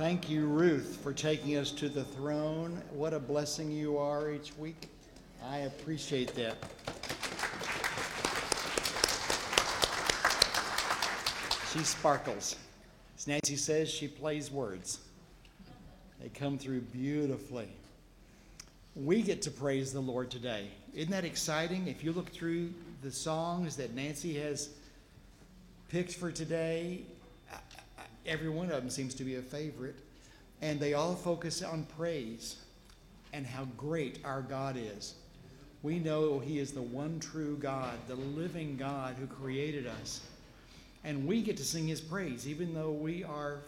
Thank you, Ruth, for taking us to the throne. What a blessing you are each week. I appreciate that. She sparkles. As Nancy says, she plays words. They come through beautifully. We get to praise the Lord today. Isn't that exciting? If you look through the songs that Nancy has picked for today, every one of them seems to be a favorite. And they all focus on praise and how great our God is. We know He is the one true God, the living God who created us. And we get to sing His praise, even though we are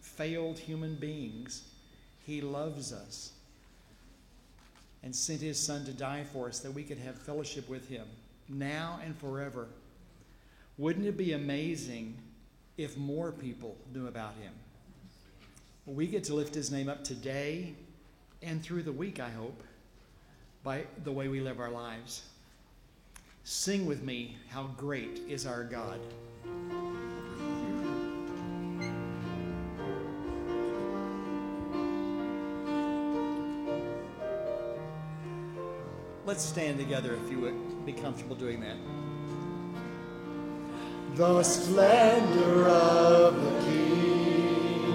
failed human beings. He loves us and sent His Son to die for us that we could have fellowship with Him now and forever. Wouldn't it be amazing if more people knew about him. We get to lift his name up today and through the week, I hope, by the way we live our lives. Sing with me, How Great is Our God. Let's stand together if you would be comfortable doing that the splendor of the King,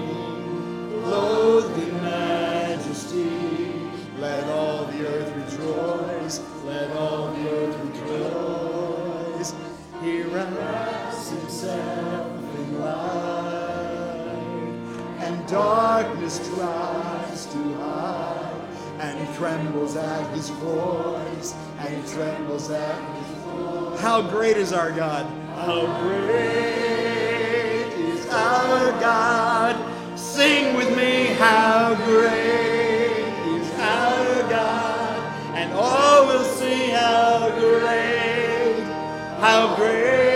in majesty. Let all the earth rejoice, let all the earth rejoice. He wraps himself in light, and darkness tries to hide, and he trembles at his voice, and he trembles at his voice. How great is our God! How great is our God. Sing with me, how great is our God. And all will see how great, how great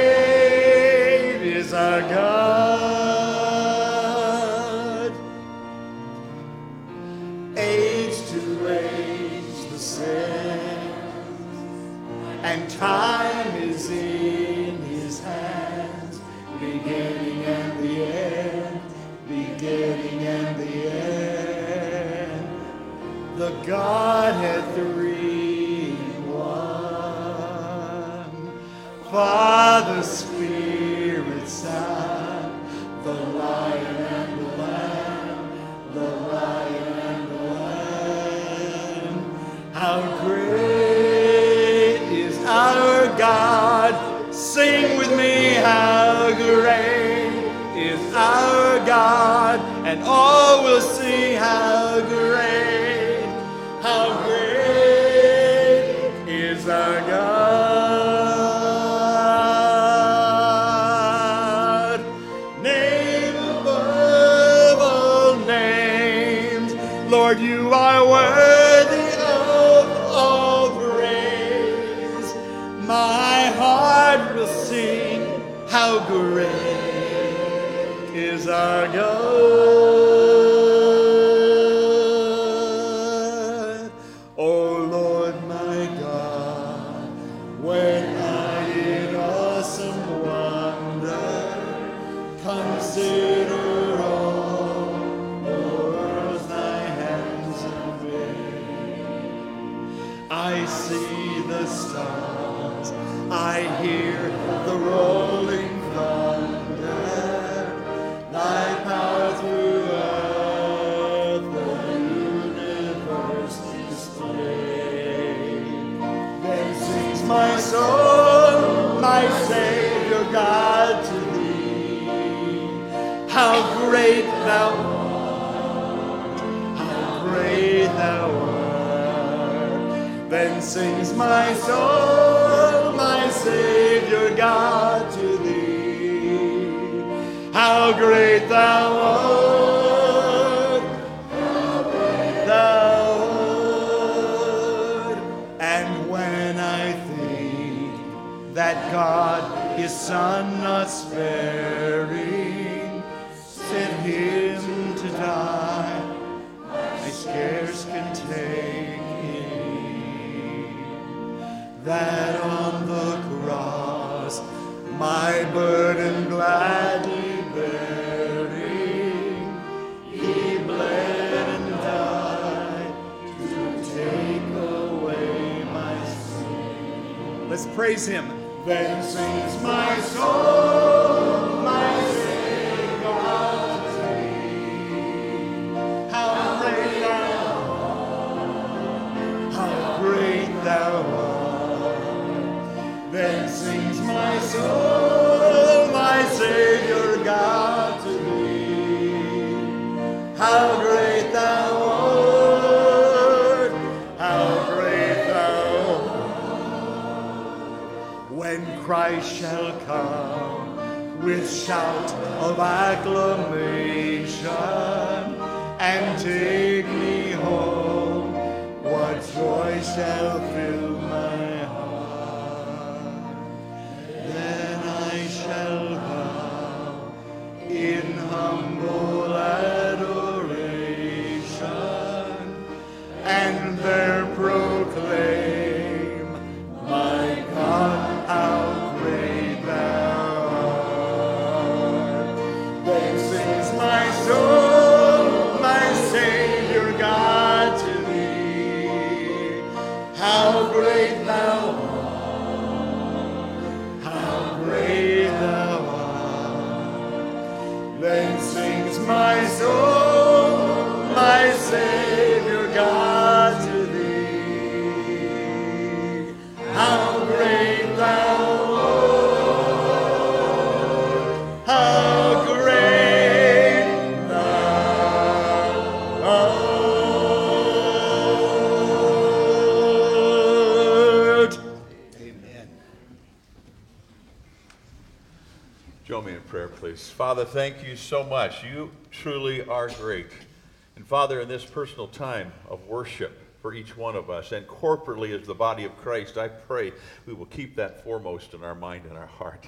Father, Spirit, Son, the Lion and the Lamb, the Lion and the Lamb. How great is our God! Sing with me, how great is our God, and all will see how great, our God. Sings my soul, my Savior God to thee. How great thou art, on the cross, my burden gladly bearing. He bled and died. Let's praise him. Then sings my soul. Christ shall come with shout of acclamation and take me home, what joy shall fill Join me in prayer, please. Father, thank you so much. You truly are great. And Father, in this personal time of worship for each one of us and corporately as the body of Christ, I pray we will keep that foremost in our mind and our heart.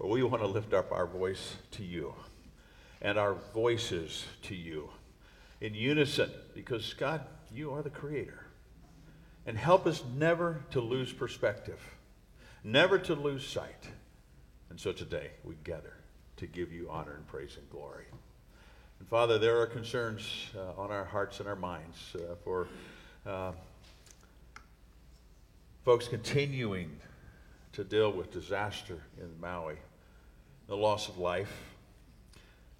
But we want to lift up our voice to you and our voices to you in unison because, God, you are the creator. And help us never to lose perspective, never to lose sight. And so today we gather to give you honor and praise and glory. And Father, there are concerns uh, on our hearts and our minds uh, for uh, folks continuing to deal with disaster in Maui, the loss of life.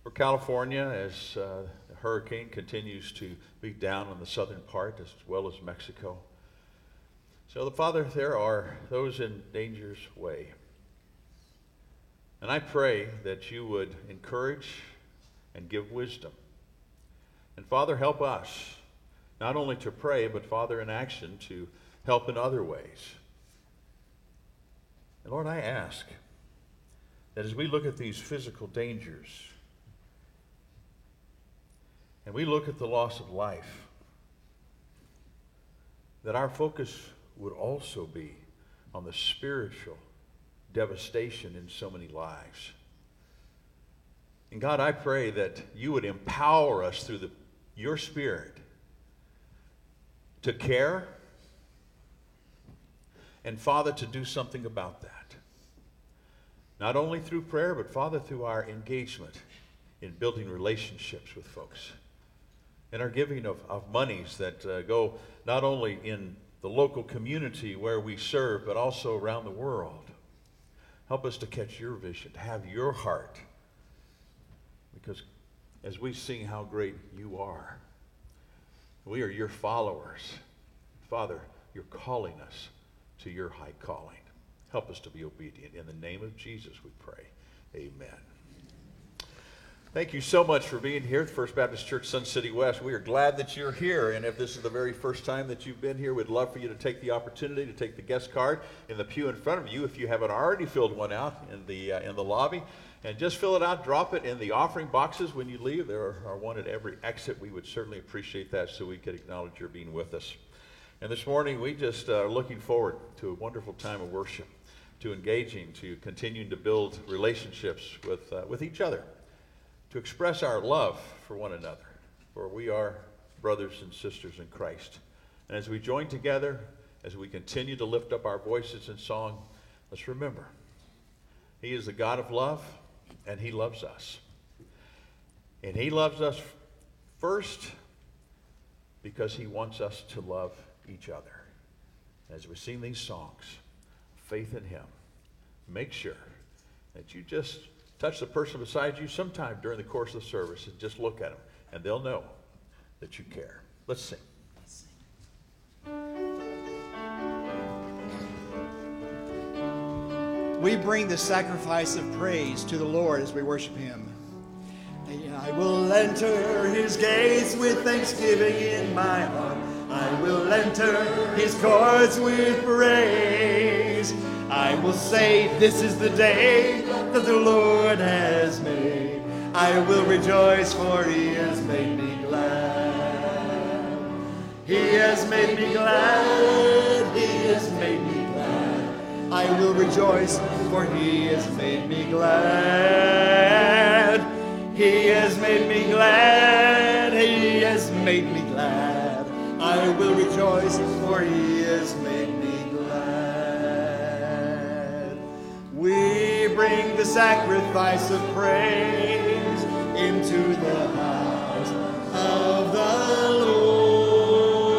For California, as uh, the hurricane continues to beat down on the southern part as well as Mexico. So, the Father, there are those in danger's way. And I pray that you would encourage and give wisdom. And Father, help us not only to pray, but Father, in action to help in other ways. And Lord, I ask that as we look at these physical dangers and we look at the loss of life, that our focus would also be on the spiritual devastation in so many lives. And God, I pray that you would empower us through the, your Spirit to care and, Father, to do something about that. Not only through prayer, but, Father, through our engagement in building relationships with folks and our giving of, of monies that uh, go not only in the local community where we serve, but also around the world. Help us to catch your vision, to have your heart. Because as we sing how great you are, we are your followers. Father, you're calling us to your high calling. Help us to be obedient. In the name of Jesus, we pray. Amen. Thank you so much for being here at First Baptist Church, Sun City West. We are glad that you're here. And if this is the very first time that you've been here, we'd love for you to take the opportunity to take the guest card in the pew in front of you if you haven't already filled one out in the, uh, in the lobby. And just fill it out, drop it in the offering boxes when you leave. There are, are one at every exit. We would certainly appreciate that so we could acknowledge your being with us. And this morning, we just uh, are looking forward to a wonderful time of worship, to engaging, to continuing to build relationships with, uh, with each other to express our love for one another, for we are brothers and sisters in Christ. And as we join together, as we continue to lift up our voices in song, let's remember He is the God of love, and He loves us. And He loves us first because He wants us to love each other. As we sing these songs, faith in Him, make sure that you just touch the person beside you sometime during the course of the service and just look at them, and they'll know that you care. Let's sing. We bring the sacrifice of praise to the Lord as we worship Him. I will enter His gates with thanksgiving in my heart. I will enter His courts with praise. I will say, This is the day that the Lord has made. I will rejoice, for He has made me glad. He has made me glad. He has made me glad. I will rejoice, for He has made me glad. He has made me glad. He has made me glad. I will rejoice, for He bring the sacrifice of praise into the house of the Lord.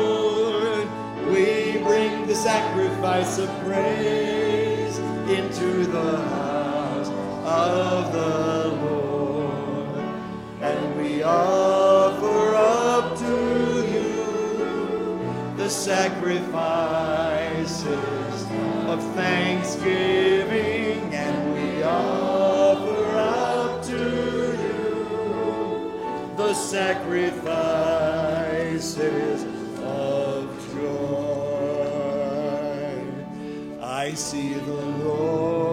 We bring the sacrifice of praise into the house of the Lord. And we offer up to you the sacrifices of thanksgiving, the sacrifices of joy. I see the Lord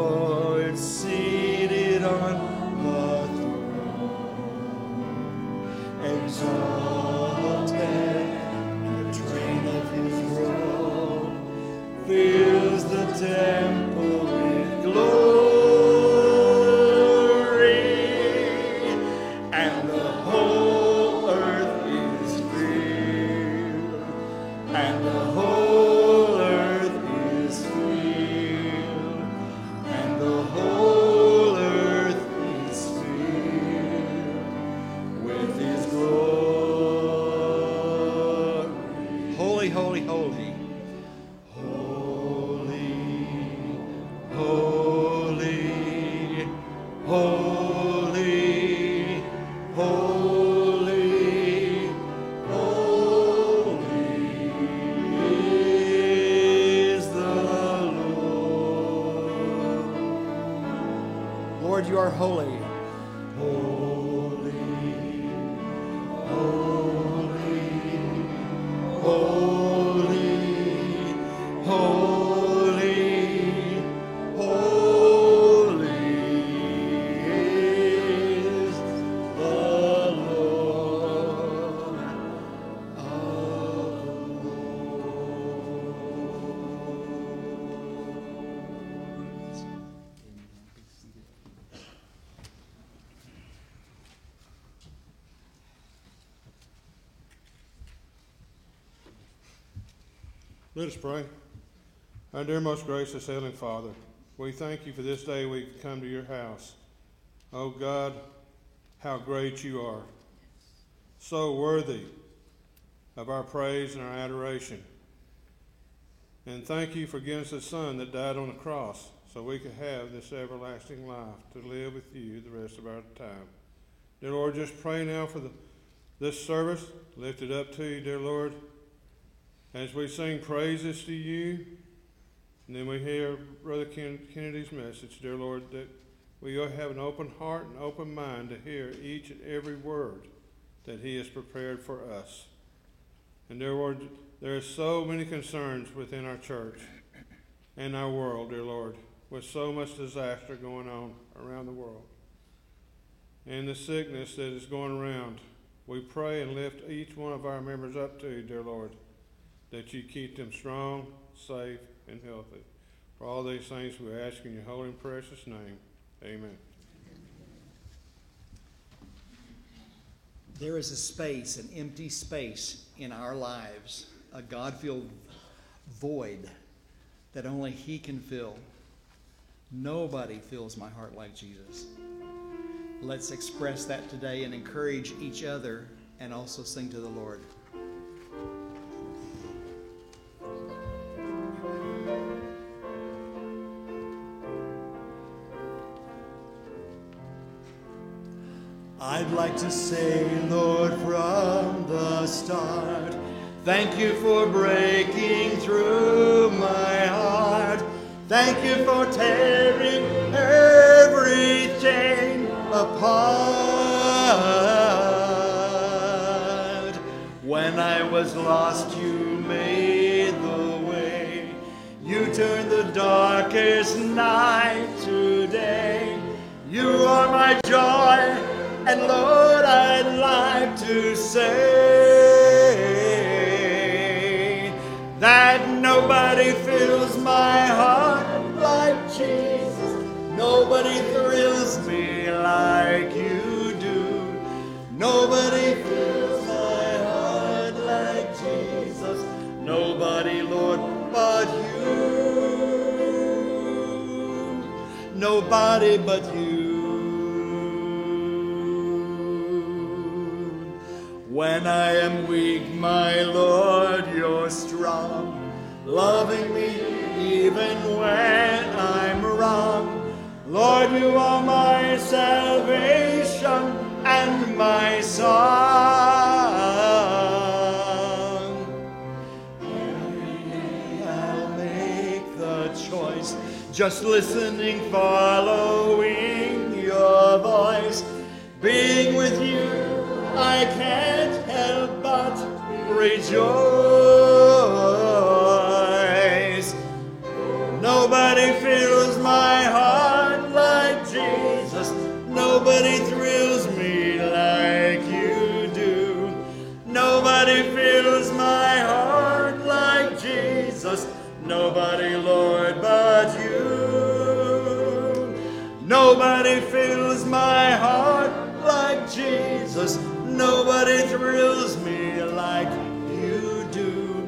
Let us pray. Our dear most gracious Heavenly Father, we thank you for this day we come to your house. Oh God, how great you are. So worthy of our praise and our adoration. And thank you for giving us a Son that died on the cross so we could have this everlasting life to live with you the rest of our time. Dear Lord, just pray now for the, this service. Lift it up to you, dear Lord as we sing praises to you, and then we hear Brother Ken- Kennedy's message, dear Lord, that we have an open heart and open mind to hear each and every word that He has prepared for us. And dear Lord, there are so many concerns within our church and our world, dear Lord, with so much disaster going on around the world. And the sickness that is going around, we pray and lift each one of our members up to you, dear Lord that you keep them strong, safe, and healthy. For all these things we ask in your holy and precious name. Amen. There is a space, an empty space in our lives, a God filled void that only He can fill. Nobody fills my heart like Jesus. Let's express that today and encourage each other and also sing to the Lord. To say, Lord, from the start, thank you for breaking through my heart. Thank you for tearing everything apart. When I was lost, you made the way. You turned the darkest night to day. You are my joy, and Lord, I'd like to say that nobody fills my heart like Jesus. Nobody thrills me like you do. Nobody fills my heart like Jesus. Nobody, Lord, but you. Nobody but you. When I am weak, my Lord, you're strong, loving me even when I'm wrong. Lord, you are my salvation and my song. Every day I'll make the choice, just listening, following your voice. Being with you, I can't help but rejoice. Nobody fills my heart like Jesus. Nobody thrills thrills me like you do.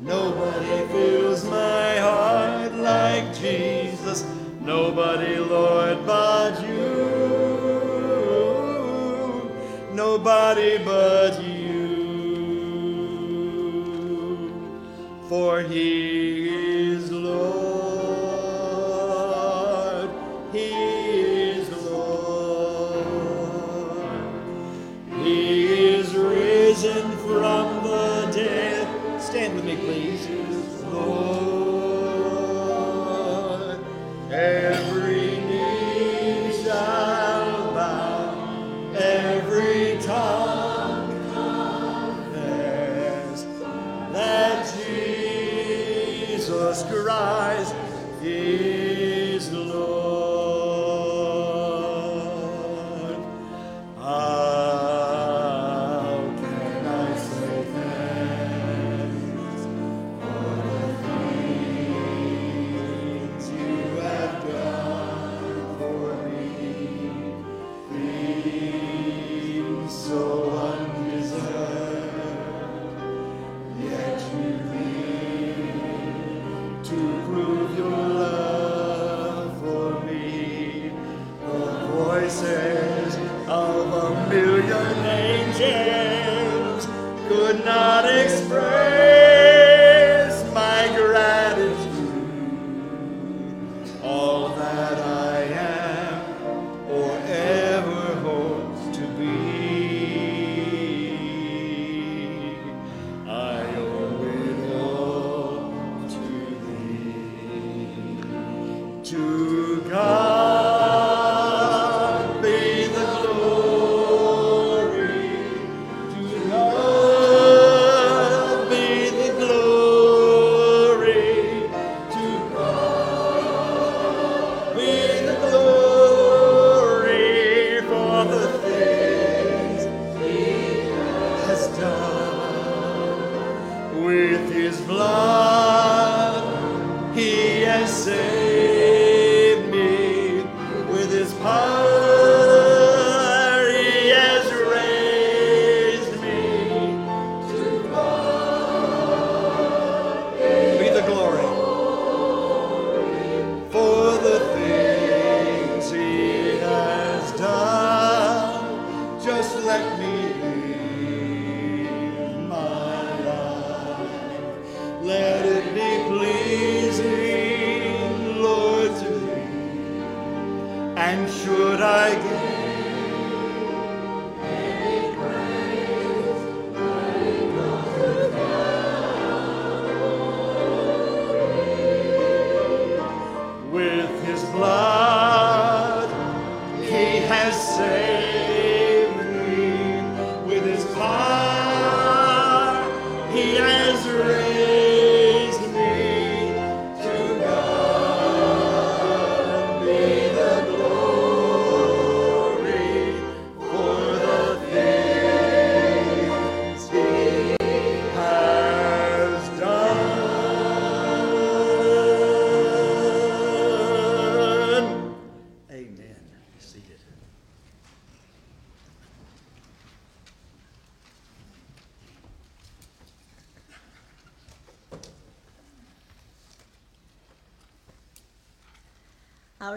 Nobody fills my heart like Jesus. Nobody, Lord, but you. Nobody but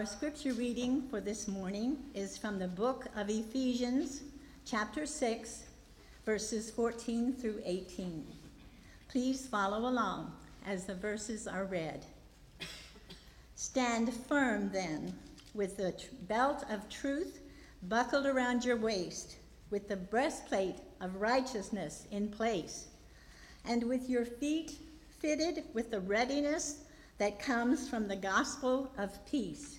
Our scripture reading for this morning is from the book of Ephesians, chapter 6, verses 14 through 18. Please follow along as the verses are read. Stand firm then, with the belt of truth buckled around your waist, with the breastplate of righteousness in place, and with your feet fitted with the readiness that comes from the gospel of peace.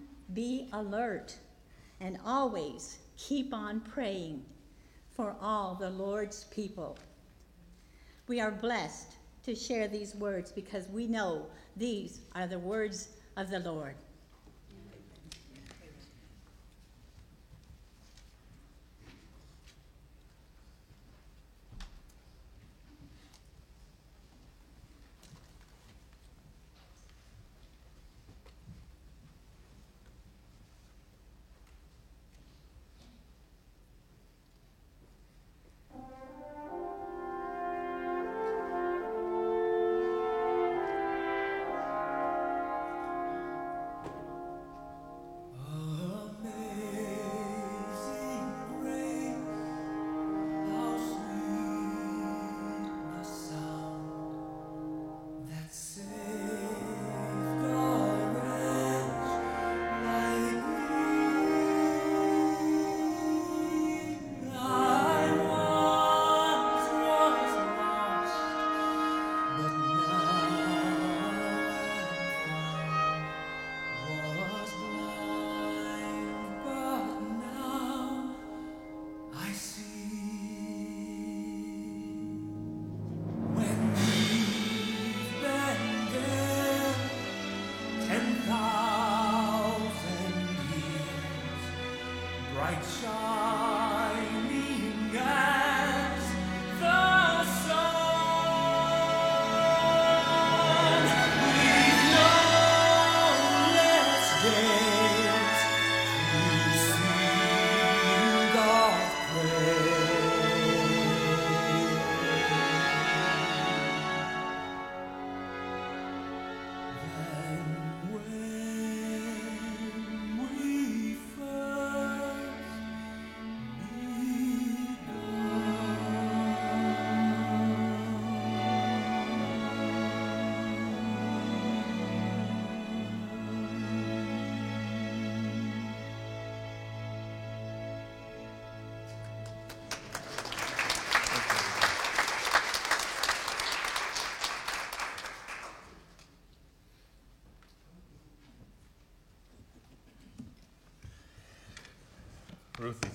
be alert and always keep on praying for all the Lord's people. We are blessed to share these words because we know these are the words of the Lord.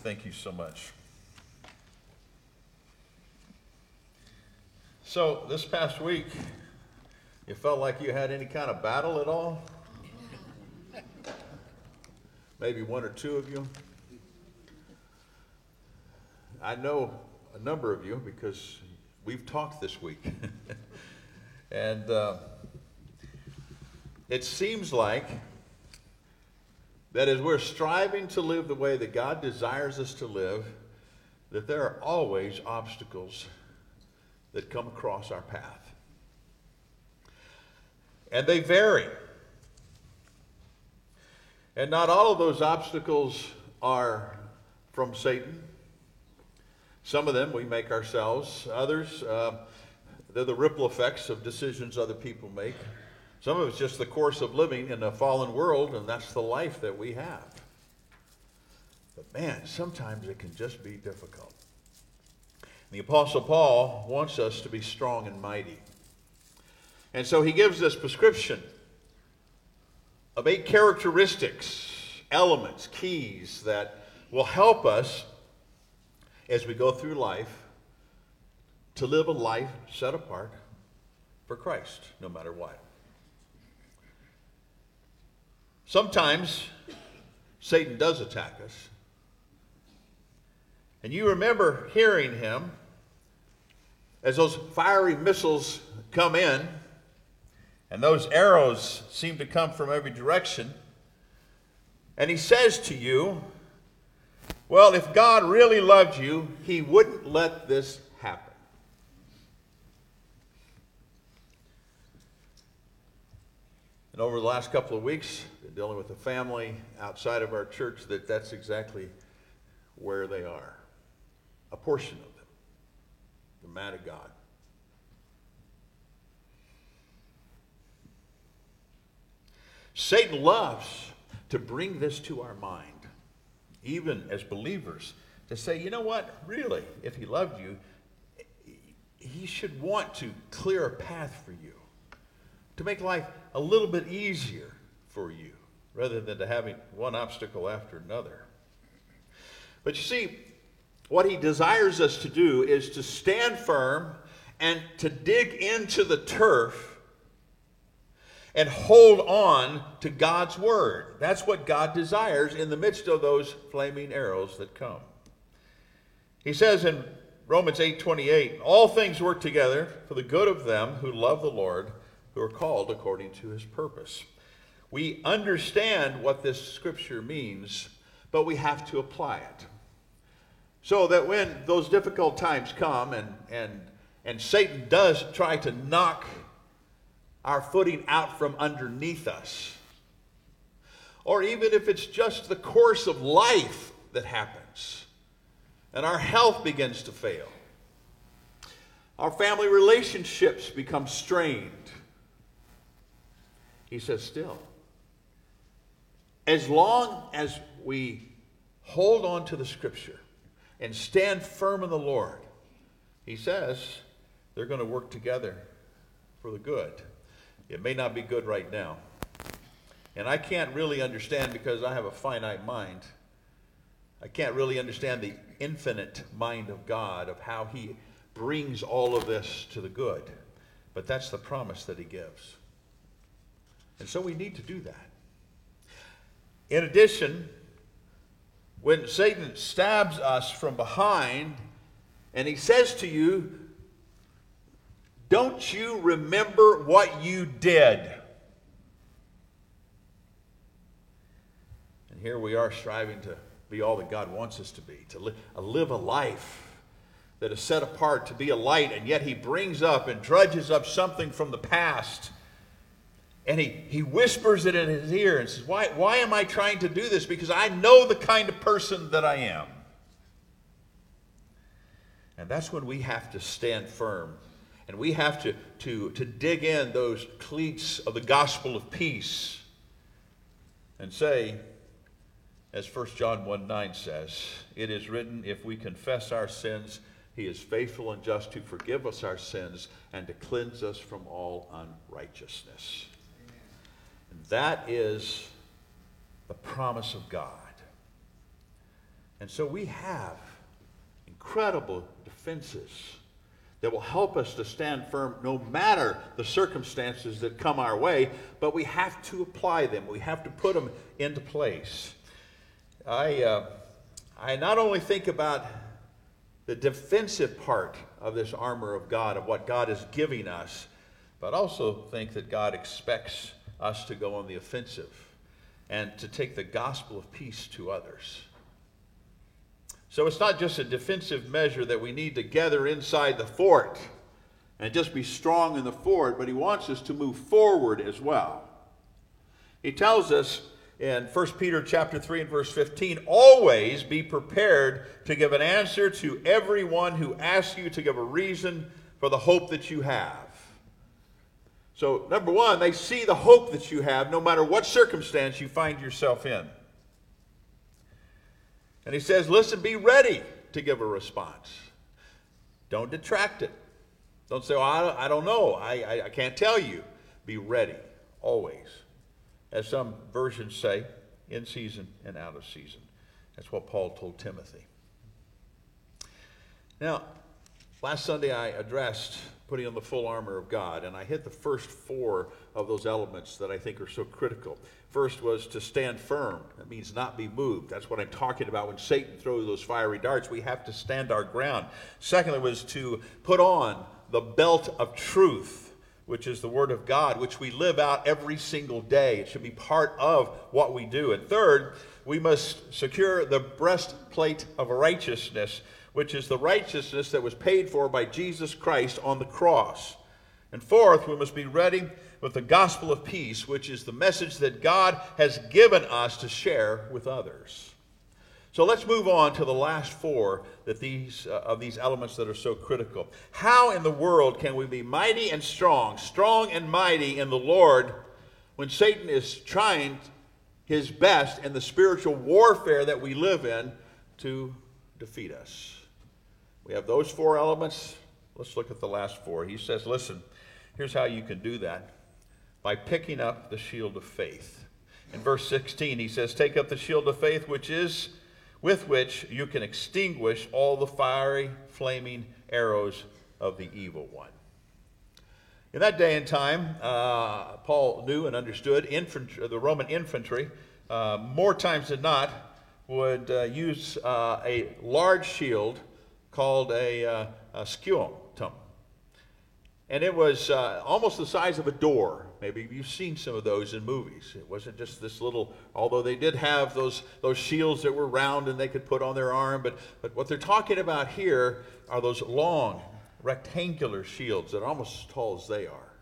Thank you so much. So, this past week, you felt like you had any kind of battle at all? Maybe one or two of you? I know a number of you because we've talked this week. and uh, it seems like that as we're striving to live the way that God desires us to live, that there are always obstacles that come across our path. And they vary. And not all of those obstacles are from Satan. Some of them we make ourselves, others, uh, they're the ripple effects of decisions other people make. Some of it's just the course of living in a fallen world, and that's the life that we have. But man, sometimes it can just be difficult. The Apostle Paul wants us to be strong and mighty. And so he gives this prescription of eight characteristics, elements, keys that will help us as we go through life to live a life set apart for Christ, no matter what. Sometimes Satan does attack us. And you remember hearing him as those fiery missiles come in, and those arrows seem to come from every direction. And he says to you, Well, if God really loved you, he wouldn't let this happen. And over the last couple of weeks, dealing with a family outside of our church that that's exactly where they are. A portion of them. They're mad at God. Satan loves to bring this to our mind, even as believers, to say, you know what, really, if he loved you, he should want to clear a path for you, to make life a little bit easier for you, rather than to having one obstacle after another. But you see, what he desires us to do is to stand firm and to dig into the turf and hold on to God's word. That's what God desires in the midst of those flaming arrows that come. He says in Romans 8:28, all things work together for the good of them who love the Lord, who are called according to his purpose. We understand what this scripture means, but we have to apply it. So that when those difficult times come and and and Satan does try to knock our footing out from underneath us. Or even if it's just the course of life that happens and our health begins to fail, our family relationships become strained. He says, still, as long as we hold on to the scripture and stand firm in the Lord, he says they're going to work together for the good. It may not be good right now. And I can't really understand because I have a finite mind. I can't really understand the infinite mind of God, of how He brings all of this to the good. But that's the promise that He gives. And so we need to do that. In addition, when Satan stabs us from behind and he says to you, don't you remember what you did? And here we are striving to be all that God wants us to be, to uh, live a life that is set apart to be a light, and yet He brings up and drudges up something from the past. And he, he whispers it in his ear and says, why, why am I trying to do this? Because I know the kind of person that I am. And that's when we have to stand firm and we have to, to, to dig in those cleats of the gospel of peace and say, as 1 John 1 9 says, it is written, if we confess our sins, he is faithful and just to forgive us our sins and to cleanse us from all unrighteousness. That is the promise of God. And so we have incredible defenses that will help us to stand firm no matter the circumstances that come our way, but we have to apply them. We have to put them into place. I, uh, I not only think about the defensive part of this armor of God, of what God is giving us, but also think that God expects us to go on the offensive and to take the gospel of peace to others. So it's not just a defensive measure that we need to gather inside the fort and just be strong in the fort, but he wants us to move forward as well. He tells us in 1 Peter chapter 3 and verse 15, always be prepared to give an answer to everyone who asks you to give a reason for the hope that you have. So, number one, they see the hope that you have no matter what circumstance you find yourself in. And he says, listen, be ready to give a response. Don't detract it. Don't say, oh, I, don't know. I, I, I can't tell you. Be ready, always. As some versions say, in season and out of season. That's what Paul told Timothy. Now, Last Sunday, I addressed putting on the full armor of God, and I hit the first four of those elements that I think are so critical. First was to stand firm. That means not be moved. That's what I'm talking about when Satan throws those fiery darts. We have to stand our ground. Secondly, was to put on the belt of truth, which is the Word of God, which we live out every single day. It should be part of what we do. And third, we must secure the breastplate of righteousness which is the righteousness that was paid for by Jesus Christ on the cross. And fourth, we must be ready with the gospel of peace, which is the message that God has given us to share with others. So let's move on to the last four that these, uh, of these elements that are so critical. How in the world can we be mighty and strong, strong and mighty in the Lord, when Satan is trying his best in the spiritual warfare that we live in to defeat us? We have those four elements. Let's look at the last four. He says, listen, here's how you can do that by picking up the shield of faith. In verse 16, he says, Take up the shield of faith, which is with which you can extinguish all the fiery, flaming arrows of the evil one. In that day and time, uh, Paul knew and understood infantry, the Roman infantry, uh, more times than not, would uh, use uh, a large shield called a, uh, a scutum. And it was uh, almost the size of a door. Maybe you've seen some of those in movies. It wasn't just this little, although they did have those, those shields that were round and they could put on their arm. But, but what they're talking about here are those long, rectangular shields that are almost as tall as they are.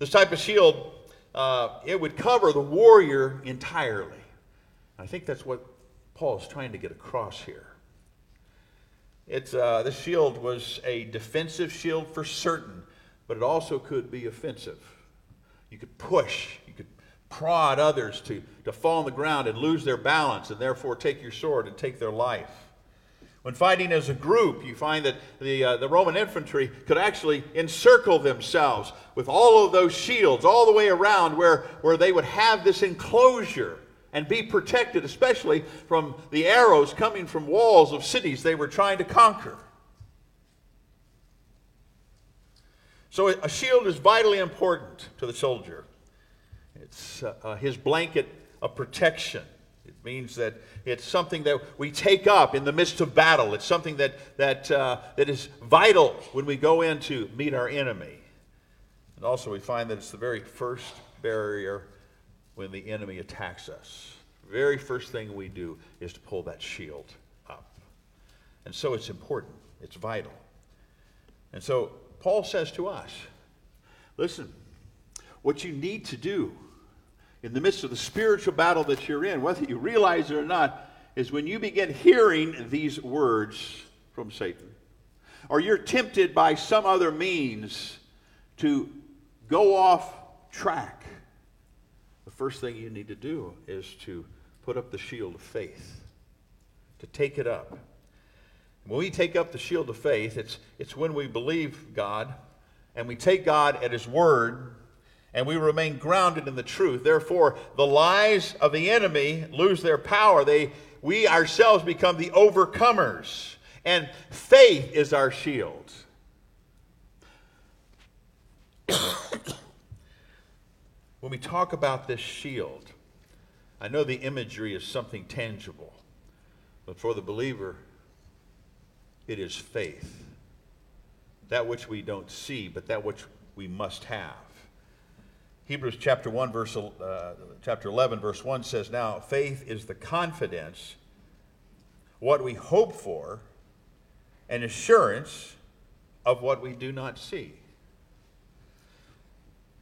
This type of shield, uh, it would cover the warrior entirely. I think that's what Paul is trying to get across here. It's, uh, the shield was a defensive shield for certain, but it also could be offensive. You could push, you could prod others to, to fall on the ground and lose their balance and therefore take your sword and take their life. When fighting as a group, you find that the, uh, the Roman infantry could actually encircle themselves with all of those shields all the way around where, where they would have this enclosure and be protected, especially from the arrows coming from walls of cities they were trying to conquer. So, a shield is vitally important to the soldier. It's uh, his blanket of protection. It means that it's something that we take up in the midst of battle. It's something that, that, uh, that is vital when we go in to meet our enemy. And also, we find that it's the very first barrier when the enemy attacks us. Very first thing we do is to pull that shield up. And so it's important, it's vital. And so Paul says to us listen, what you need to do in the midst of the spiritual battle that you're in, whether you realize it or not, is when you begin hearing these words from Satan, or you're tempted by some other means to go off track first thing you need to do is to put up the shield of faith, to take it up. When we take up the shield of faith, it's, it's when we believe God and we take God at His word and we remain grounded in the truth. Therefore, the lies of the enemy lose their power. They, we ourselves become the overcomers. And faith is our shield. when we talk about this shield, I know the imagery is something tangible, but for the believer, it is faith. That which we don't see, but that which we must have. Hebrews chapter 1 verse uh, chapter 11 verse 1 says now faith is the confidence what we hope for and assurance of what we do not see.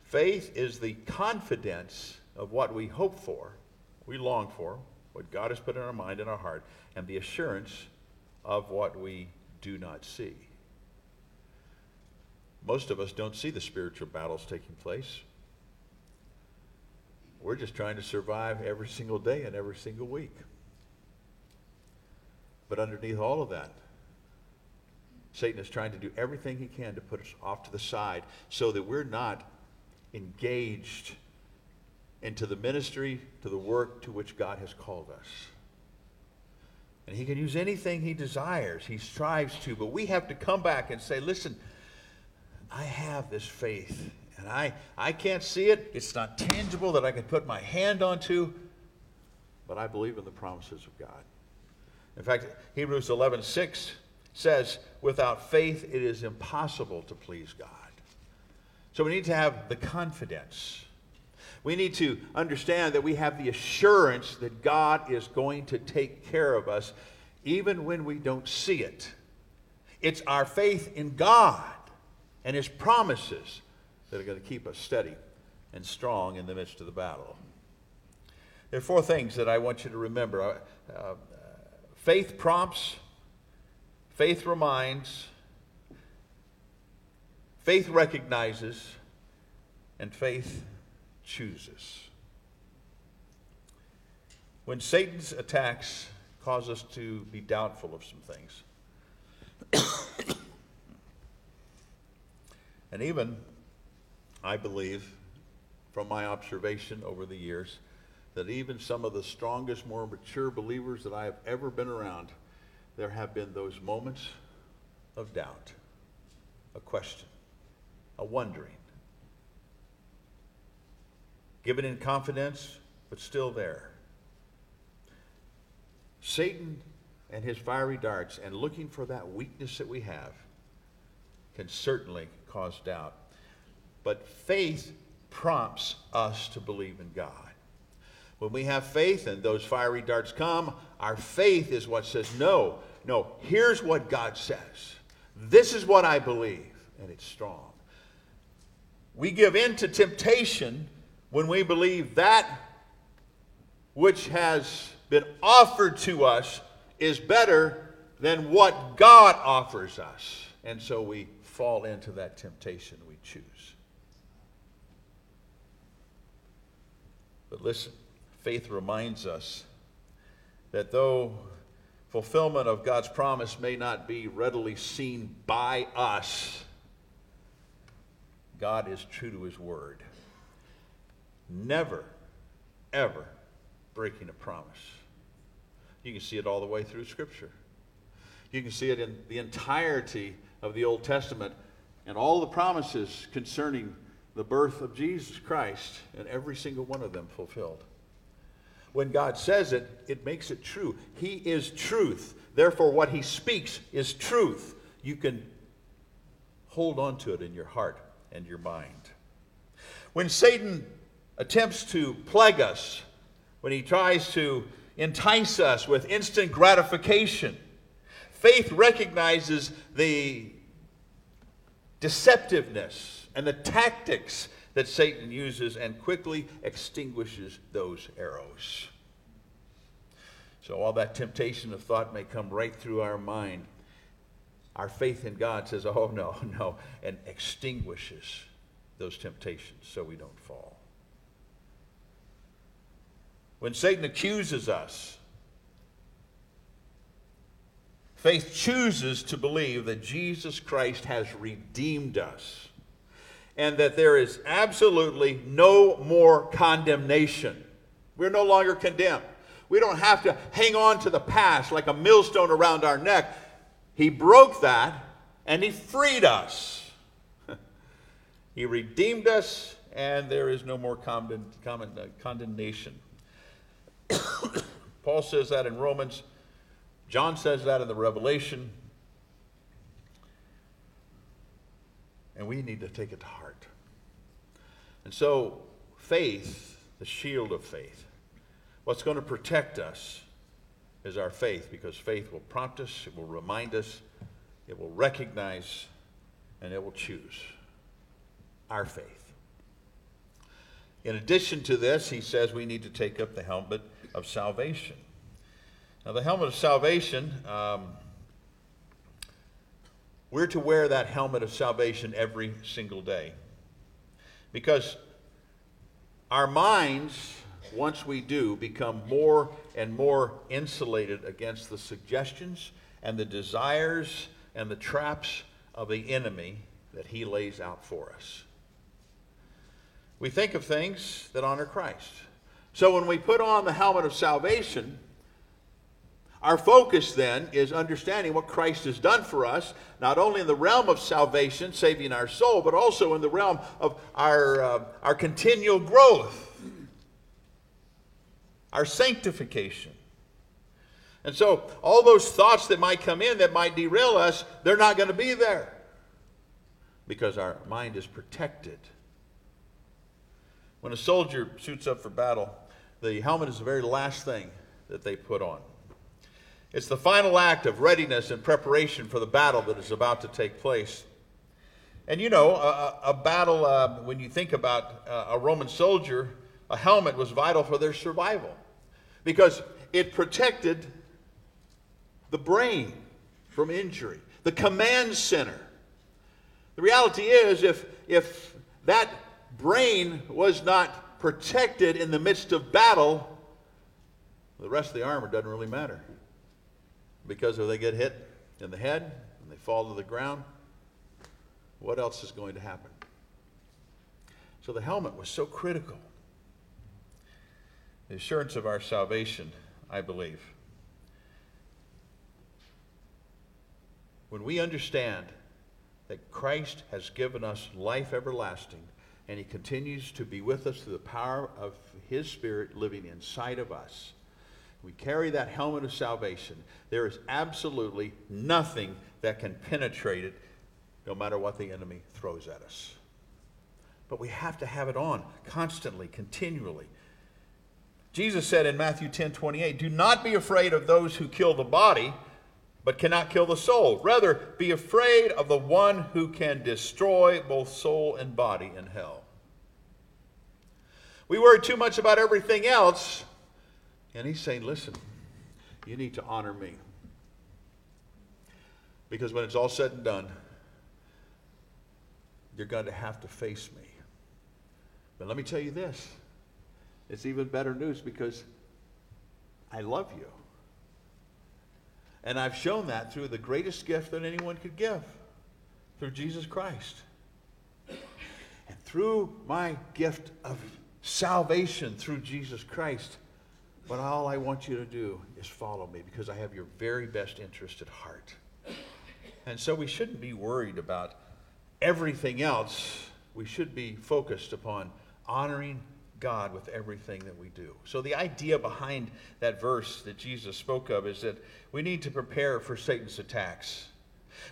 Faith is the confidence of what we hope for, we long for, what God has put in our mind and our heart, and the assurance of what we do not see. Most of us don't see the spiritual battles taking place. We're just trying to survive every single day and every single week. But underneath all of that, Satan is trying to do everything he can to put us off to the side so that we're not engaged into the ministry, to the work to which God has called us. And he can use anything he desires, he strives to. But we have to come back and say, listen, I have this faith. And I, I can't see it. It's not tangible that I can put my hand onto. But I believe in the promises of God. In fact, Hebrews 11 6 says, without faith, it is impossible to please God. So we need to have the confidence. We need to understand that we have the assurance that God is going to take care of us even when we don't see it. It's our faith in God and His promises that are going to keep us steady and strong in the midst of the battle. There are four things that I want you to remember. Uh, uh, faith prompts, faith reminds, faith recognizes, and faith chooses. When Satan's attacks cause us to be doubtful of some things, and even, I believe, from my observation over the years, that even some of the strongest, more mature believers that I have ever been around, there have been those moments of doubt, a question, a wondering. Given in confidence, but still there. Satan and his fiery darts and looking for that weakness that we have can certainly cause doubt. But faith prompts us to believe in God. When we have faith and those fiery darts come, our faith is what says, No, no, here's what God says. This is what I believe, and it's strong. We give in to temptation when we believe that which has been offered to us is better than what God offers us. And so we fall into that temptation we choose. But listen, faith reminds us that though fulfillment of God's promise may not be readily seen by us, God is true to his word. Never, ever breaking a promise. You can see it all the way through Scripture. You can see it in the entirety of the Old Testament and all the promises concerning the birth of Jesus Christ, and every single one of them fulfilled. When God says it, it makes it true. He is truth. Therefore, what He speaks is truth. You can hold on to it in your heart and your mind. When Satan attempts to plague us, when he tries to entice us with instant gratification, faith recognizes the deceptiveness and the tactics that Satan uses and quickly extinguishes those arrows. So, all that temptation of thought may come right through our mind. Our faith in God says, Oh, no, no, and extinguishes those temptations so we don't fall. When Satan accuses us, faith chooses to believe that Jesus Christ has redeemed us and that there is absolutely no more condemnation. We're no longer condemned. We don't have to hang on to the past like a millstone around our neck. He broke that and He freed us. he redeemed us, and there is no more condemn, uh, condemnation. Paul says that in Romans. John says that in the Revelation. And we need to take it to heart. And so, faith, the shield of faith, what's going to protect us is our faith because faith will prompt us, it will remind us, it will recognize, and it will choose our faith. In addition to this, he says we need to take up the helmet of salvation. Now, the helmet of salvation, um, we're to wear that helmet of salvation every single day. Because our minds, once we do, become more and more insulated against the suggestions and the desires and the traps of the enemy that he lays out for us. We think of things that honor Christ. So when we put on the helmet of salvation, Our focus then is understanding what Christ has done for us, not only in the realm of salvation, saving our soul, but also in the realm of our, uh, our continual growth, our sanctification. And so, all those thoughts that might come in that might derail us, they're not going to be there because our mind is protected. When a soldier suits up for battle, the helmet is the very last thing that they put on. It's the final act of readiness and preparation for the battle that is about to take place. And you know, a, a battle, uh, when you think about uh, a Roman soldier, a helmet was vital for their survival because it protected the brain from injury, the command center. The reality is, if, if that brain was not protected in the midst of battle, the rest of the armor doesn't really matter. Because if they get hit in the head and they fall to the ground, what else is going to happen? So the helmet was so critical. The assurance of our salvation, I believe. When we understand that Christ has given us life everlasting and he continues to be with us through the power of his Spirit living inside of us, we carry that helmet of salvation. There is absolutely nothing that can penetrate it, no matter what the enemy throws at us. But we have to have it on constantly, continually. Jesus said in Matthew 10 28, Do not be afraid of those who kill the body, but cannot kill the soul. Rather, be afraid of the one who can destroy both soul and body in hell. We worry too much about everything else and he's saying, listen, you need to honor me. Because when it's all said and done, you're going to have to face me. But let me tell you this it's even better news because I love you. And I've shown that through the greatest gift that anyone could give through Jesus Christ. And through my gift of salvation through Jesus Christ, but all I want you to do is follow me because I have your very best interest at heart. And so we shouldn't be worried about everything else. We should be focused upon honoring God with everything that we do. So the idea behind that verse that Jesus spoke of is that we need to prepare for Satan's attacks.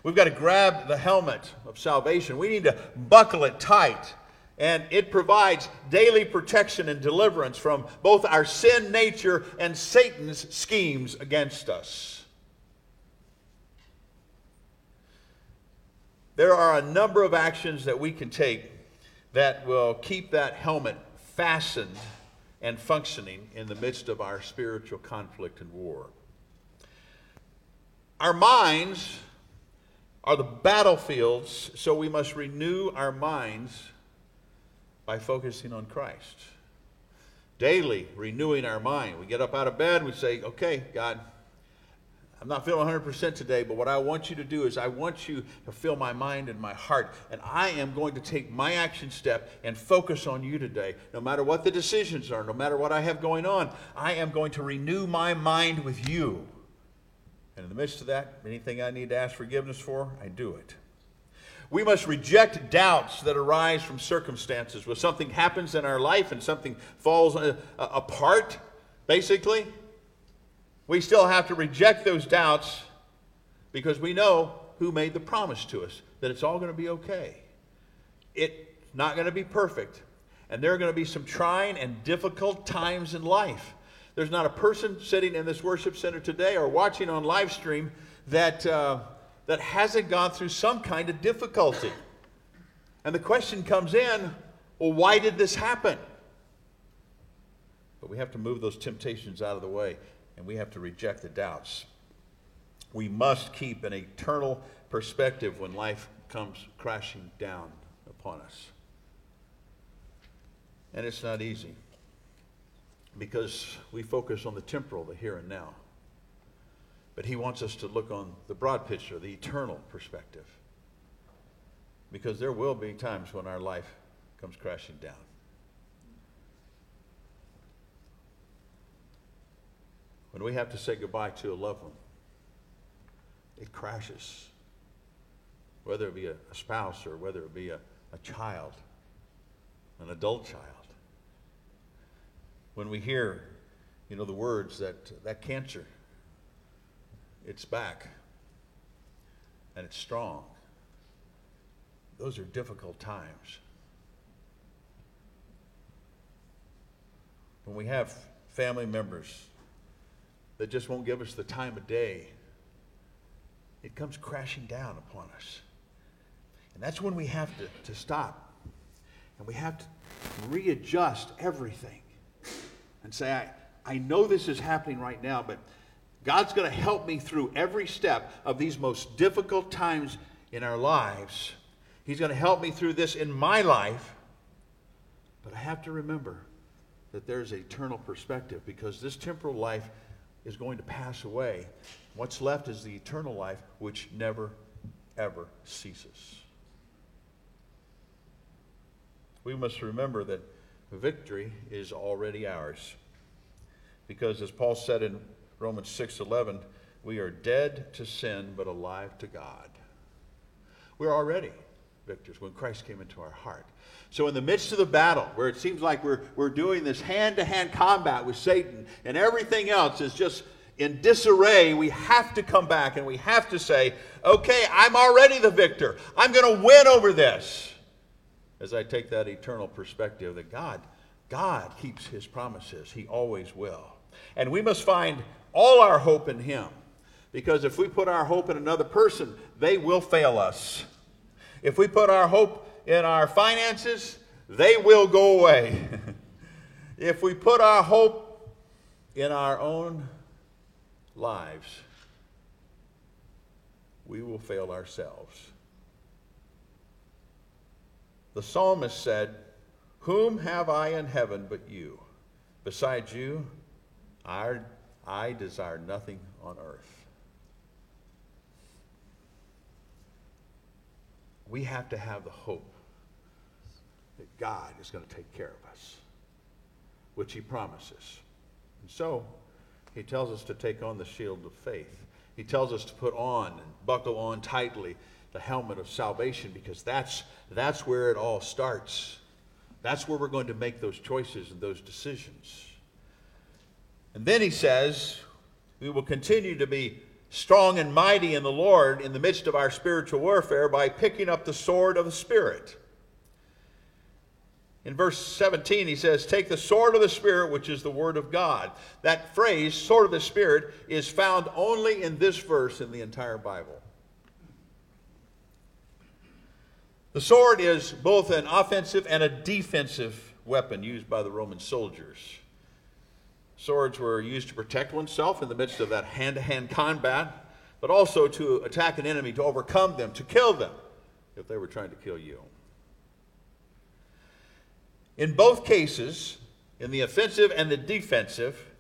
We've got to grab the helmet of salvation. We need to buckle it tight and it provides daily protection and deliverance from both our sin nature and Satan's schemes against us. There are a number of actions that we can take that will keep that helmet fastened and functioning in the midst of our spiritual conflict and war. Our minds are the battlefields, so we must renew our minds by focusing on Christ. Daily renewing our mind. We get up out of bed, we say, okay, God, I'm not feeling 100% today, but what I want you to do is I want you to fill my mind and my heart. And I am going to take my action step and focus on you today. No matter what the decisions are, no matter what I have going on, I am going to renew my mind with you. And in the midst of that, anything I need to ask forgiveness for, I do it. We must reject doubts that arise from circumstances. When something happens in our life and something falls uh, uh, apart, basically, we still have to reject those doubts because we know who made the promise to us that it's all going to be okay. It's not going to be perfect. And there are going to be some trying and difficult times in life. There's not a person sitting in this worship center today or watching on live stream that. Uh, that hasn't gone through some kind of difficulty. And the question comes in well, why did this happen? But we have to move those temptations out of the way and we have to reject the doubts. We must keep an eternal perspective when life comes crashing down upon us. And it's not easy because we focus on the temporal, the here and now. But he wants us to look on the broad picture, the eternal perspective. Because there will be times when our life comes crashing down. When we have to say goodbye to a loved one, it crashes. Whether it be a, a spouse or whether it be a, a child, an adult child. When we hear, you know, the words that that cancer, it's back and it's strong. Those are difficult times. When we have family members that just won't give us the time of day, it comes crashing down upon us. And that's when we have to, to stop and we have to readjust everything and say, I, I know this is happening right now, but God's going to help me through every step of these most difficult times in our lives. He's going to help me through this in my life. But I have to remember that there's eternal perspective because this temporal life is going to pass away. What's left is the eternal life which never, ever ceases. We must remember that victory is already ours. Because as Paul said in Romans 6:11, we are dead to sin but alive to God. We're already victors when Christ came into our heart. So, in the midst of the battle, where it seems like we're, we're doing this hand to hand combat with Satan and everything else is just in disarray, we have to come back and we have to say, okay, I'm already the victor. I'm going to win over this. As I take that eternal perspective that God, God keeps his promises. He always will. And we must find all our hope in him. Because if we put our hope in another person, they will fail us. If we put our hope in our finances, they will go away. if we put our hope in our own lives, we will fail ourselves. The psalmist said, Whom have I in heaven but you? Besides you, I, I desire nothing on earth. We have to have the hope that God is going to take care of us, which He promises. And so, He tells us to take on the shield of faith. He tells us to put on and buckle on tightly the helmet of salvation because that's, that's where it all starts. That's where we're going to make those choices and those decisions. And then he says, we will continue to be strong and mighty in the Lord in the midst of our spiritual warfare by picking up the sword of the Spirit. In verse 17, he says, Take the sword of the Spirit, which is the Word of God. That phrase, sword of the Spirit, is found only in this verse in the entire Bible. The sword is both an offensive and a defensive weapon used by the Roman soldiers. Swords were used to protect oneself in the midst of that hand to hand combat, but also to attack an enemy, to overcome them, to kill them if they were trying to kill you. In both cases, in the offensive and the defensive,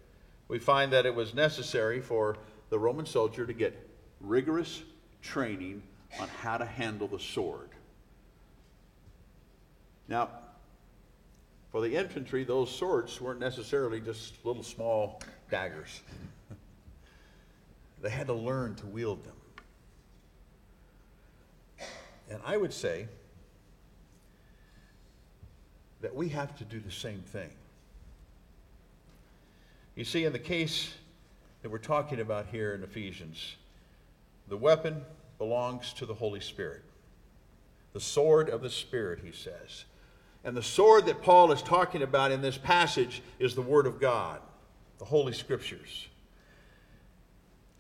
we find that it was necessary for the Roman soldier to get rigorous training on how to handle the sword. Now, for the infantry, those swords weren't necessarily just little small daggers. they had to learn to wield them. And I would say that we have to do the same thing. You see, in the case that we're talking about here in Ephesians, the weapon belongs to the Holy Spirit. The sword of the Spirit, he says. And the sword that Paul is talking about in this passage is the Word of God, the Holy Scriptures.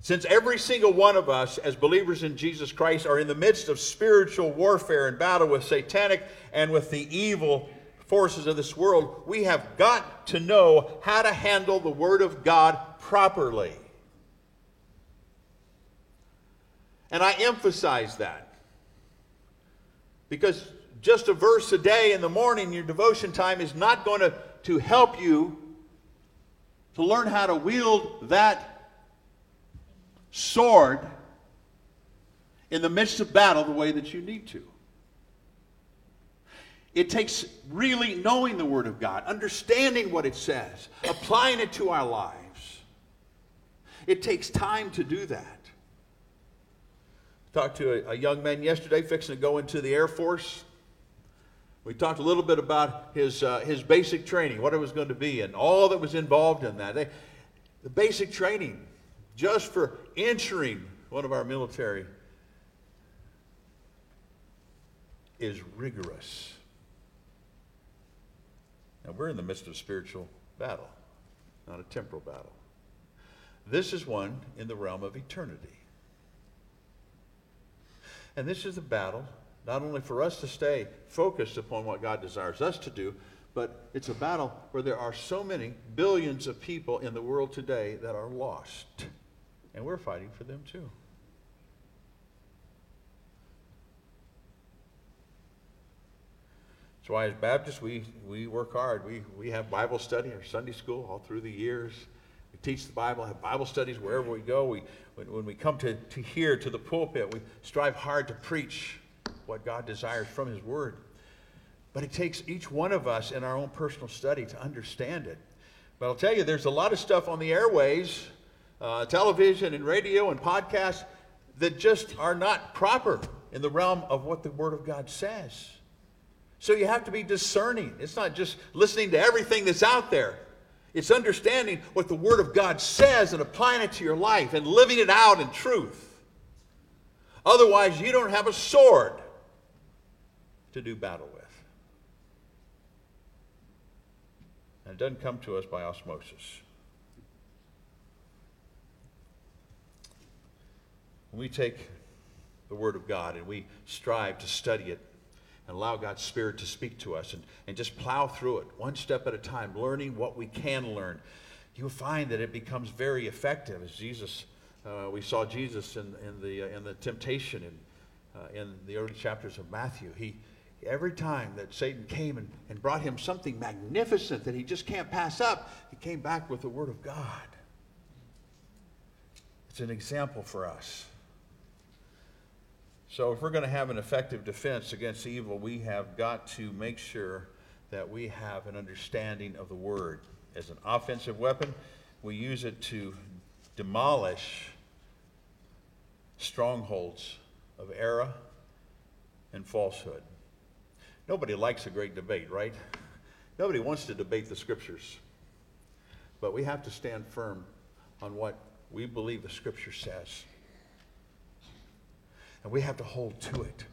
Since every single one of us, as believers in Jesus Christ, are in the midst of spiritual warfare and battle with satanic and with the evil forces of this world, we have got to know how to handle the Word of God properly. And I emphasize that because just a verse a day in the morning, your devotion time, is not going to, to help you to learn how to wield that sword in the midst of battle the way that you need to. It takes really knowing the Word of God, understanding what it says, applying it to our lives. It takes time to do that. Talked to a, a young man yesterday fixing to go into the Air Force. We talked a little bit about his, uh, his basic training, what it was going to be, and all that was involved in that. They, the basic training, just for entering one of our military, is rigorous. Now, we're in the midst of a spiritual battle, not a temporal battle. This is one in the realm of eternity. And this is a battle not only for us to stay focused upon what God desires us to do, but it's a battle where there are so many billions of people in the world today that are lost. And we're fighting for them too. That's why as Baptists, we, we work hard. We, we have Bible study or Sunday school all through the years. We teach the Bible, have Bible studies wherever we go. We, when, when we come to, to here, to the pulpit, we strive hard to preach what God desires from His Word. But it takes each one of us in our own personal study to understand it. But I'll tell you, there's a lot of stuff on the airways, uh, television and radio and podcasts that just are not proper in the realm of what the Word of God says. So you have to be discerning. It's not just listening to everything that's out there. It's understanding what the Word of God says and applying it to your life and living it out in truth. Otherwise, you don't have a sword to do battle with. And it doesn't come to us by osmosis. When we take the Word of God and we strive to study it and allow God's Spirit to speak to us and, and just plow through it one step at a time, learning what we can learn, you'll find that it becomes very effective. As Jesus, uh, we saw Jesus in, in, the, uh, in the temptation in, uh, in the early chapters of Matthew. He, every time that Satan came and, and brought him something magnificent that he just can't pass up, he came back with the Word of God. It's an example for us. So, if we're going to have an effective defense against evil, we have got to make sure that we have an understanding of the Word. As an offensive weapon, we use it to demolish strongholds of error and falsehood. Nobody likes a great debate, right? Nobody wants to debate the scriptures. But we have to stand firm on what we believe the scripture says. And we have to hold to it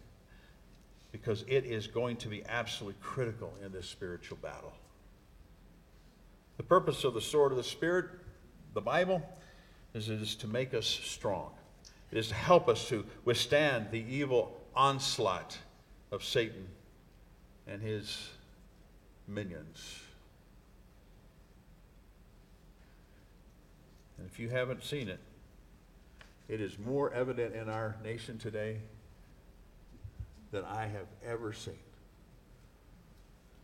because it is going to be absolutely critical in this spiritual battle. The purpose of the sword of the Spirit, the Bible, is it is to make us strong. It is to help us to withstand the evil onslaught of Satan and his minions. And if you haven't seen it, it is more evident in our nation today than I have ever seen.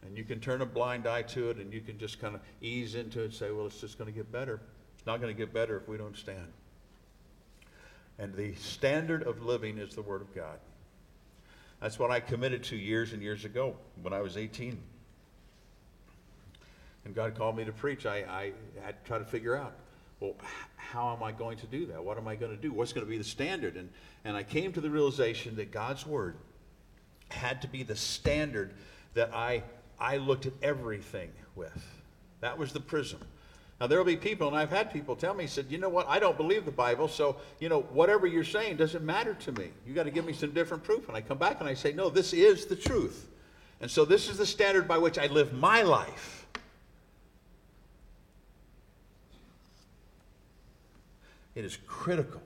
And you can turn a blind eye to it and you can just kind of ease into it and say, well, it's just going to get better. It's not going to get better if we don't stand. And the standard of living is the Word of God. That's what I committed to years and years ago when I was 18. And God called me to preach. I, I had to try to figure out, well, how am I going to do that? What am I going to do? What's going to be the standard? And, and I came to the realization that God's Word had to be the standard that I, I looked at everything with. That was the prism. Now, there will be people, and I've had people tell me, said, you know what, I don't believe the Bible, so, you know, whatever you're saying doesn't matter to me. You got to give me some different proof. And I come back and I say, no, this is the truth. And so this is the standard by which I live my life. It is critical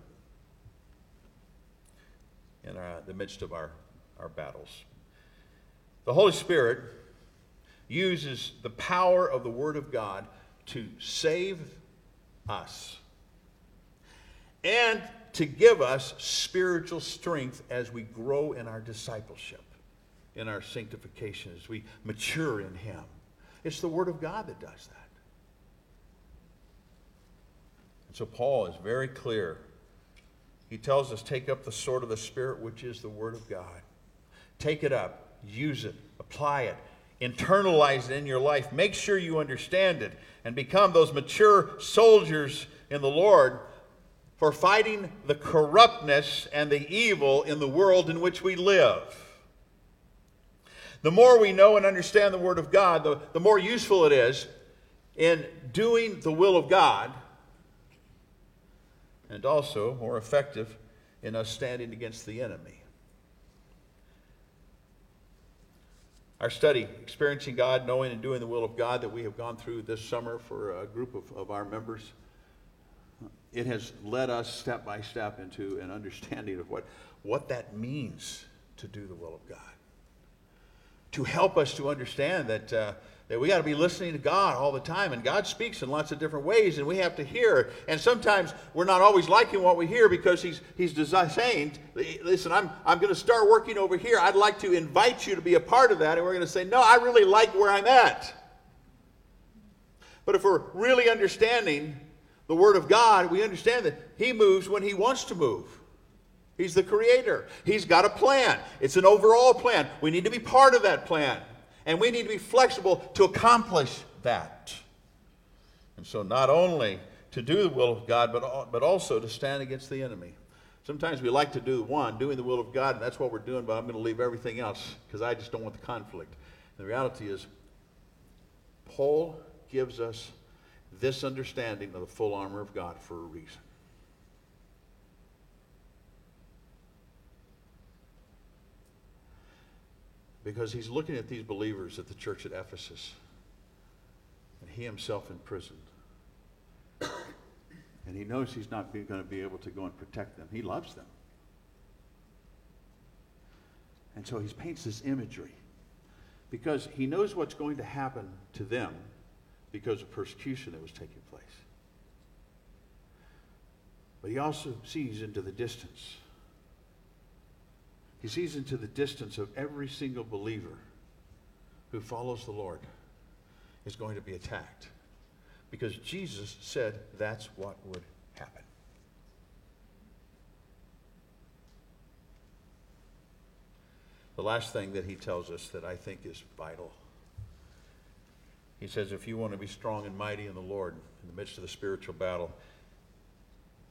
in our, the midst of our, our battles. The Holy Spirit uses the power of the Word of God to save us and to give us spiritual strength as we grow in our discipleship, in our sanctification, as we mature in Him. It's the Word of God that does that. And so Paul is very clear. He tells us, take up the sword of the Spirit, which is the Word of God. Take it up, use it, apply it, internalize it in your life. Make sure you understand it and become those mature soldiers in the Lord for fighting the corruptness and the evil in the world in which we live. The more we know and understand the Word of God, the, the more useful it is in doing the will of God, and also more effective in us standing against the enemy. Our study, Experiencing God, Knowing and Doing the Will of God, that we have gone through this summer for a group of, of our members, it has led us step by step into an understanding of what, what that means to do the will of God. To help us to understand that, uh, that we got to be listening to God all the time, and God speaks in lots of different ways, and we have to hear. And sometimes we're not always liking what we hear because He's, he's saying, Listen, I'm, I'm going to start working over here. I'd like to invite you to be a part of that. And we're going to say, No, I really like where I'm at. But if we're really understanding the Word of God, we understand that He moves when He wants to move. He's the creator. He's got a plan. It's an overall plan. We need to be part of that plan. And we need to be flexible to accomplish that. And so, not only to do the will of God, but, but also to stand against the enemy. Sometimes we like to do one, doing the will of God, and that's what we're doing, but I'm going to leave everything else because I just don't want the conflict. And the reality is, Paul gives us this understanding of the full armor of God for a reason. Because he's looking at these believers at the church at Ephesus, and he himself in prison. And he knows he's not going to be able to go and protect them. He loves them. And so he paints this imagery because he knows what's going to happen to them because of persecution that was taking place. But he also sees into the distance. He sees into the distance of every single believer who follows the Lord is going to be attacked. Because Jesus said that's what would happen. The last thing that he tells us that I think is vital he says, if you want to be strong and mighty in the Lord in the midst of the spiritual battle,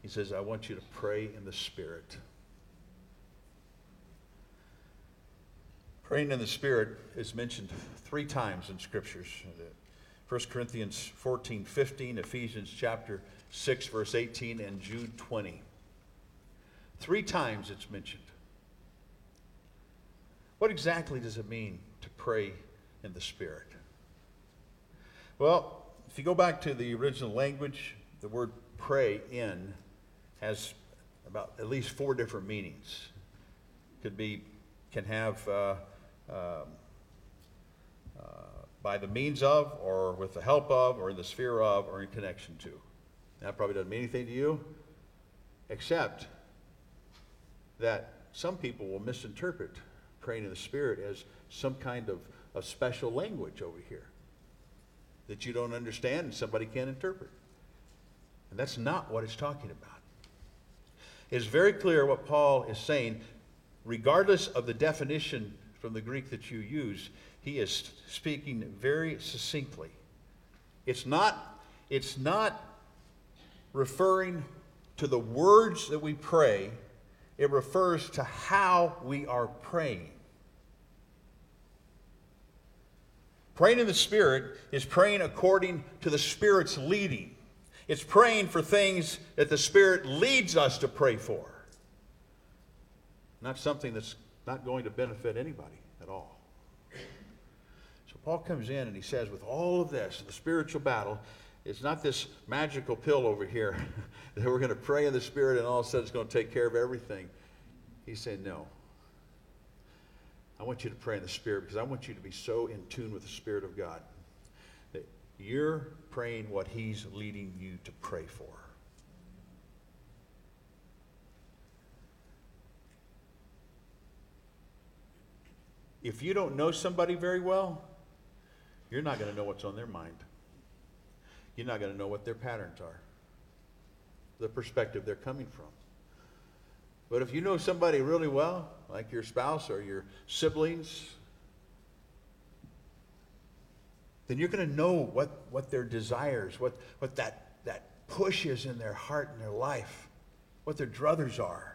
he says, I want you to pray in the Spirit. Praying in the Spirit is mentioned three times in Scriptures. 1 Corinthians 14, 15, Ephesians chapter 6, verse 18, and Jude 20. Three times it's mentioned. What exactly does it mean to pray in the Spirit? Well, if you go back to the original language, the word pray in has about at least four different meanings. Could be, can have uh, um, uh, by the means of, or with the help of, or in the sphere of, or in connection to. That probably doesn't mean anything to you, except that some people will misinterpret praying in the Spirit as some kind of, of special language over here that you don't understand and somebody can't interpret. And that's not what it's talking about. It's very clear what Paul is saying, regardless of the definition from the Greek that you use, he is speaking very succinctly. It's not, it's not referring to the words that we pray, it refers to how we are praying. Praying in the Spirit is praying according to the Spirit's leading. It's praying for things that the Spirit leads us to pray for. Not something that's not going to benefit anybody at all. So Paul comes in and he says, with all of this, the spiritual battle, it's not this magical pill over here that we're going to pray in the Spirit and all of a sudden it's going to take care of everything. He said, no. I want you to pray in the Spirit because I want you to be so in tune with the Spirit of God that you're praying what He's leading you to pray for. If you don't know somebody very well, you're not going to know what's on their mind. You're not going to know what their patterns are, the perspective they're coming from. But if you know somebody really well, like your spouse or your siblings, then you're going to know what, what their desires, what, what that, that push is in their heart and their life. what their druthers are.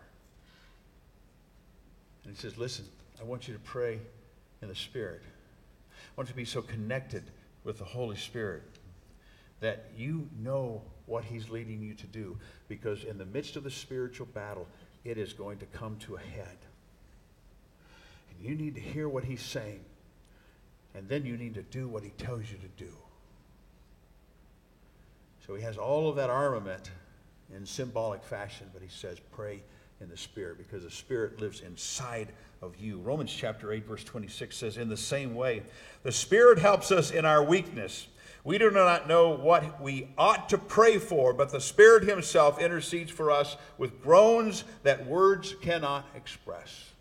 And he says, Listen, I want you to pray in the Spirit. I want you to be so connected with the Holy Spirit that you know what He's leading you to do. Because in the midst of the spiritual battle, it is going to come to a head. And you need to hear what He's saying. And then you need to do what He tells you to do. So He has all of that armament in symbolic fashion, but He says, pray in the Spirit because the Spirit lives inside of you. Romans chapter 8, verse 26 says, In the same way, the Spirit helps us in our weakness. We do not know what we ought to pray for, but the Spirit Himself intercedes for us with groans that words cannot express.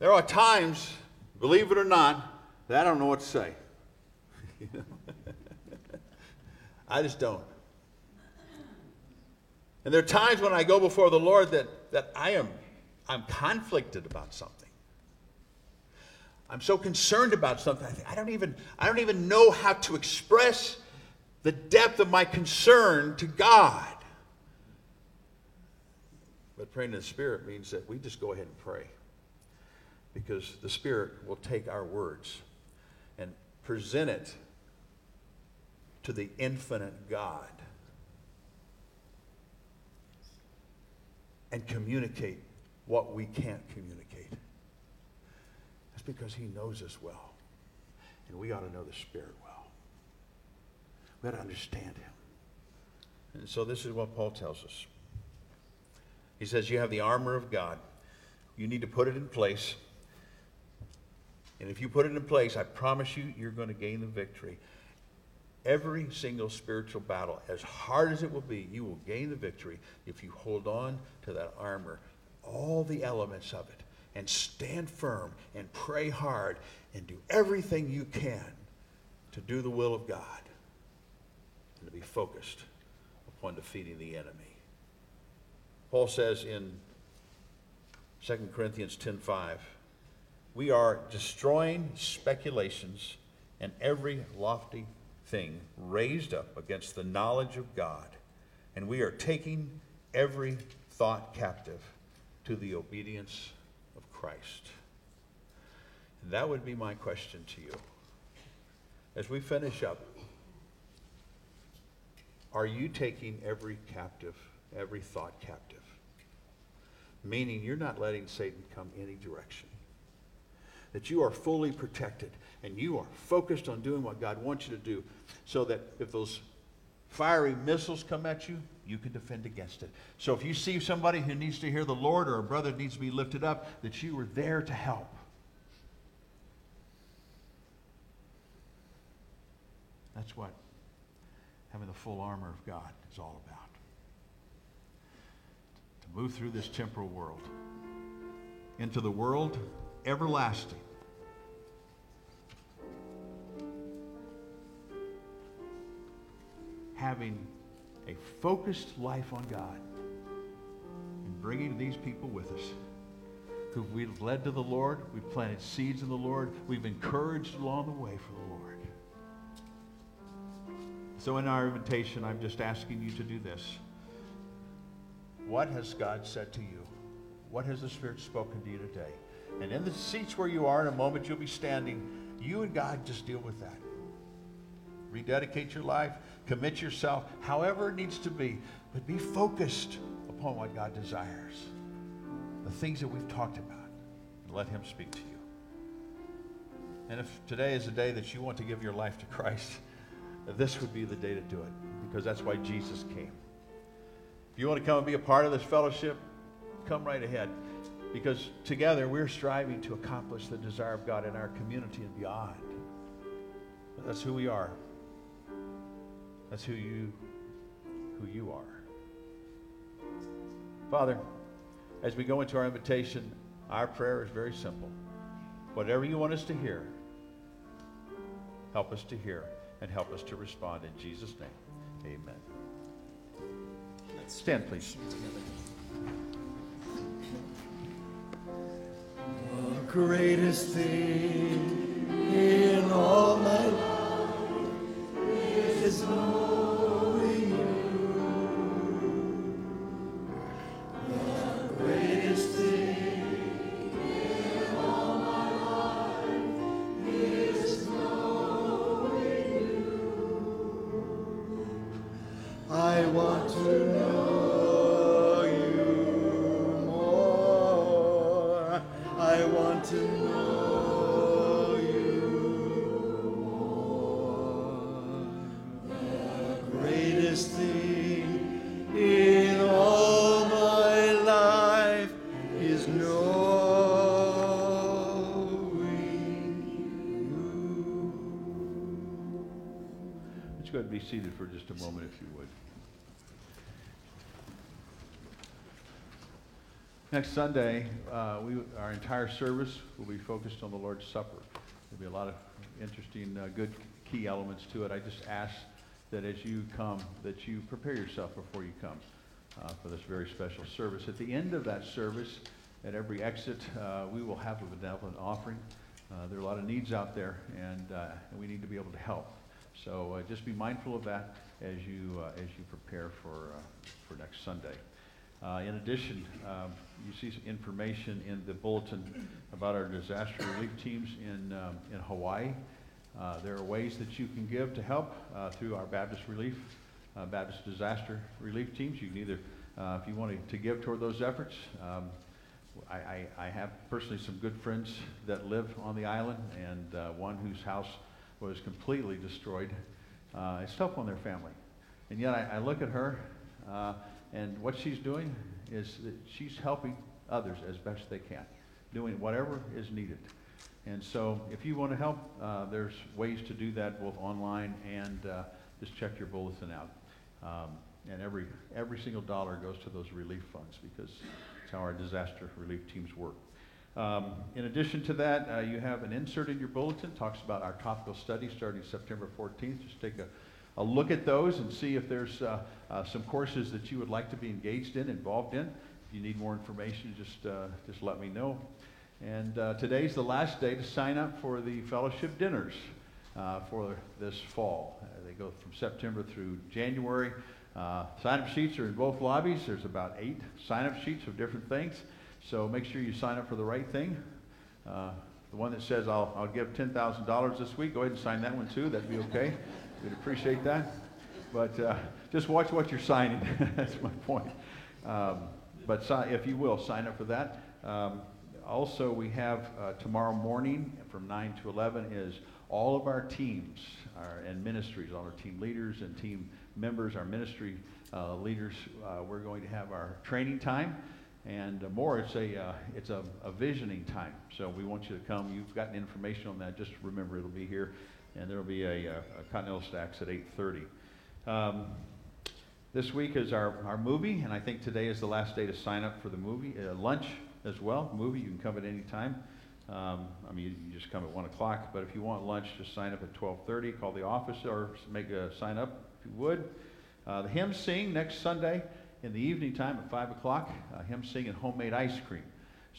There are times, believe it or not, that I don't know what to say. I just don't. And there are times when I go before the Lord that, that I am I'm conflicted about something. I'm so concerned about something. I think, I don't even I don't even know how to express the depth of my concern to God. But praying in the Spirit means that we just go ahead and pray. Because the Spirit will take our words and present it to the infinite God and communicate what we can't communicate. That's because he knows us well. And we ought to know the Spirit well. We ought to understand him. And so this is what Paul tells us. He says, You have the armor of God. You need to put it in place. And if you put it in place, I promise you, you're going to gain the victory. Every single spiritual battle, as hard as it will be, you will gain the victory if you hold on to that armor all the elements of it and stand firm and pray hard and do everything you can to do the will of God and to be focused upon defeating the enemy. Paul says in 2 Corinthians 10:5, we are destroying speculations and every lofty thing raised up against the knowledge of God, and we are taking every thought captive to the obedience of Christ? And that would be my question to you. As we finish up, are you taking every captive, every thought captive? Meaning you're not letting Satan come any direction. That you are fully protected and you are focused on doing what God wants you to do so that if those fiery missiles come at you, you can defend against it. So if you see somebody who needs to hear the Lord or a brother needs to be lifted up, that you are there to help. That's what having the full armor of God is all about. To move through this temporal world into the world everlasting. Having a focused life on God and bringing these people with us who we've led to the Lord, we've planted seeds in the Lord, we've encouraged along the way for the Lord. So in our invitation, I'm just asking you to do this. What has God said to you? What has the Spirit spoken to you today? And in the seats where you are, in a moment you'll be standing, you and God just deal with that. Rededicate your life Commit yourself, however it needs to be, but be focused upon what God desires. The things that we've talked about. And let Him speak to you. And if today is the day that you want to give your life to Christ, this would be the day to do it because that's why Jesus came. If you want to come and be a part of this fellowship, come right ahead because together we're striving to accomplish the desire of God in our community and beyond. That's who we are. That's who you who you are. Father, as we go into our invitation, our prayer is very simple. Whatever you want us to hear, help us to hear and help us to respond in Jesus' name. Amen. Stand, please. The greatest thing in all my life is Next Sunday, uh, we, our entire service will be focused on the Lord's Supper. There'll be a lot of interesting, uh, good key elements to it. I just ask that as you come, that you prepare yourself before you come uh, for this very special service. At the end of that service, at every exit, uh, we will have a benevolent offering. Uh, there are a lot of needs out there, and, uh, and we need to be able to help. So just be mindful of that as you, as you prepare for, for next Sunday. Uh, in addition, um, you see information in the bulletin about our disaster relief teams in, um, in Hawaii. Uh, there are ways that you can give to help uh, through our Baptist Relief, uh, Baptist Disaster Relief Teams. You can either, uh, if you want to, give toward those efforts, um, I, I, I have personally some good friends that live on the island, and uh, one whose house was completely destroyed. It's tough on their family. And yet I, I look at her, and what she's doing is that she's helping others as best they can, doing whatever is needed. And so if you want to help, uh, there's ways to do that both online and uh, just check your bulletin out. Um, and every, every single dollar goes to those relief funds because it's how our disaster relief teams work. Um, in addition to that, uh, you have an insert in your bulletin, talks about our topical study starting September 14th. Just take a, look at those and see if there's uh, uh, some courses that you would like to be engaged in, involved in. If you need more information, just, uh, just let me know. And today's the last day to sign up for the fellowship dinners for this fall. They go from September through January. Uh, sign-up sheets are in both lobbies. There's about eight sign-up sheets of different things. So make sure you sign up for the right thing. Uh, the one that says I'll, I'll give $10,000 this week, go ahead and sign that one too. That'd be okay. We'd appreciate that. But uh, just watch what you're signing. That's my point. Um, but si- if you will, sign up for that. Um, also, we have uh, tomorrow morning from 9 to 11 is all of our teams our, and ministries, all our team leaders and team members, our ministry uh, leaders. Uh, we're going to have our training time. And uh, more, it's a uh, it's a, a visioning time. So we want you to come. You've gotten information on that. Just remember, it'll be here, and there will be a, a, a Continental Stacks at 8:30. Um, this week is our, our movie, and I think today is the last day to sign up for the movie. Uh, lunch as well. Movie, you can come at any time. Um, I mean, you just come at 1 o'clock, but if you want lunch, just sign up at 12.30. Call the office or make a sign up if you would. Uh, the hymn sing next Sunday in the evening time at 5 o'clock. Uh, hymn sing and homemade ice cream.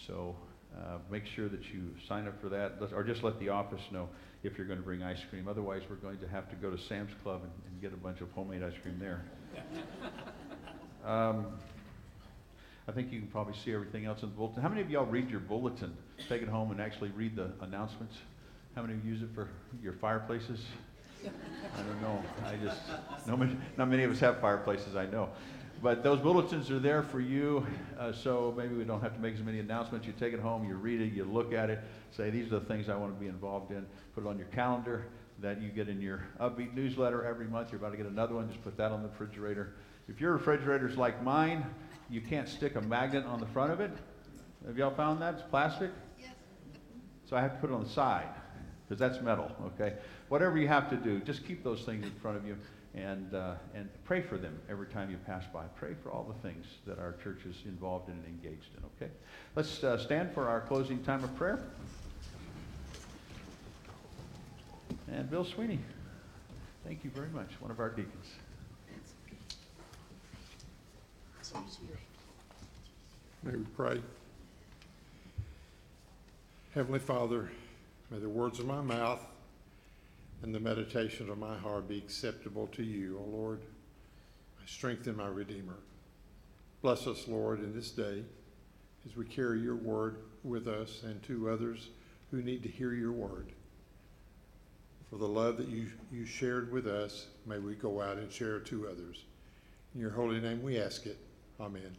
So uh, make sure that you sign up for that, or just let the office know if you're going to bring ice cream. Otherwise, we're going to have to go to Sam's Club and, and get a bunch of homemade ice cream there. Um, I think you can probably see everything else in the bulletin. How many of y'all read your bulletin, take it home and actually read the announcements? How many of you use it for your fireplaces? I don't know. I just, no, many- not many of us have fireplaces, I know. But those bulletins are there for you, uh, so maybe we don't have to make as many announcements. You take it home, you read it, you look at it, say, these are the things I want to be involved in. Put it on your calendar that you get in your upbeat newsletter every month. You're about to get another one, just put that on the refrigerator. If your refrigerator's like mine, you can't stick a magnet on the front of it. Have y'all found that? It's plastic? Yes. So I have to put it on the side, because that's metal, okay? Whatever you have to do, just keep those things in front of you and, uh, and pray for them every time you pass by. Pray for all the things that our church is involved in and engaged in, okay? Let's uh, stand for our closing time of prayer. And Bill Sweeney, thank you very much, one of our deacons. May we pray? Heavenly Father, may the words of my mouth and the meditation of my heart be acceptable to you, O Lord, my strength and my Redeemer. Bless us, Lord, in this day as we carry your word with us and to others who need to hear your word. For the love that you, you shared with us, may we go out and share it to others. In your holy name we ask it. Amen.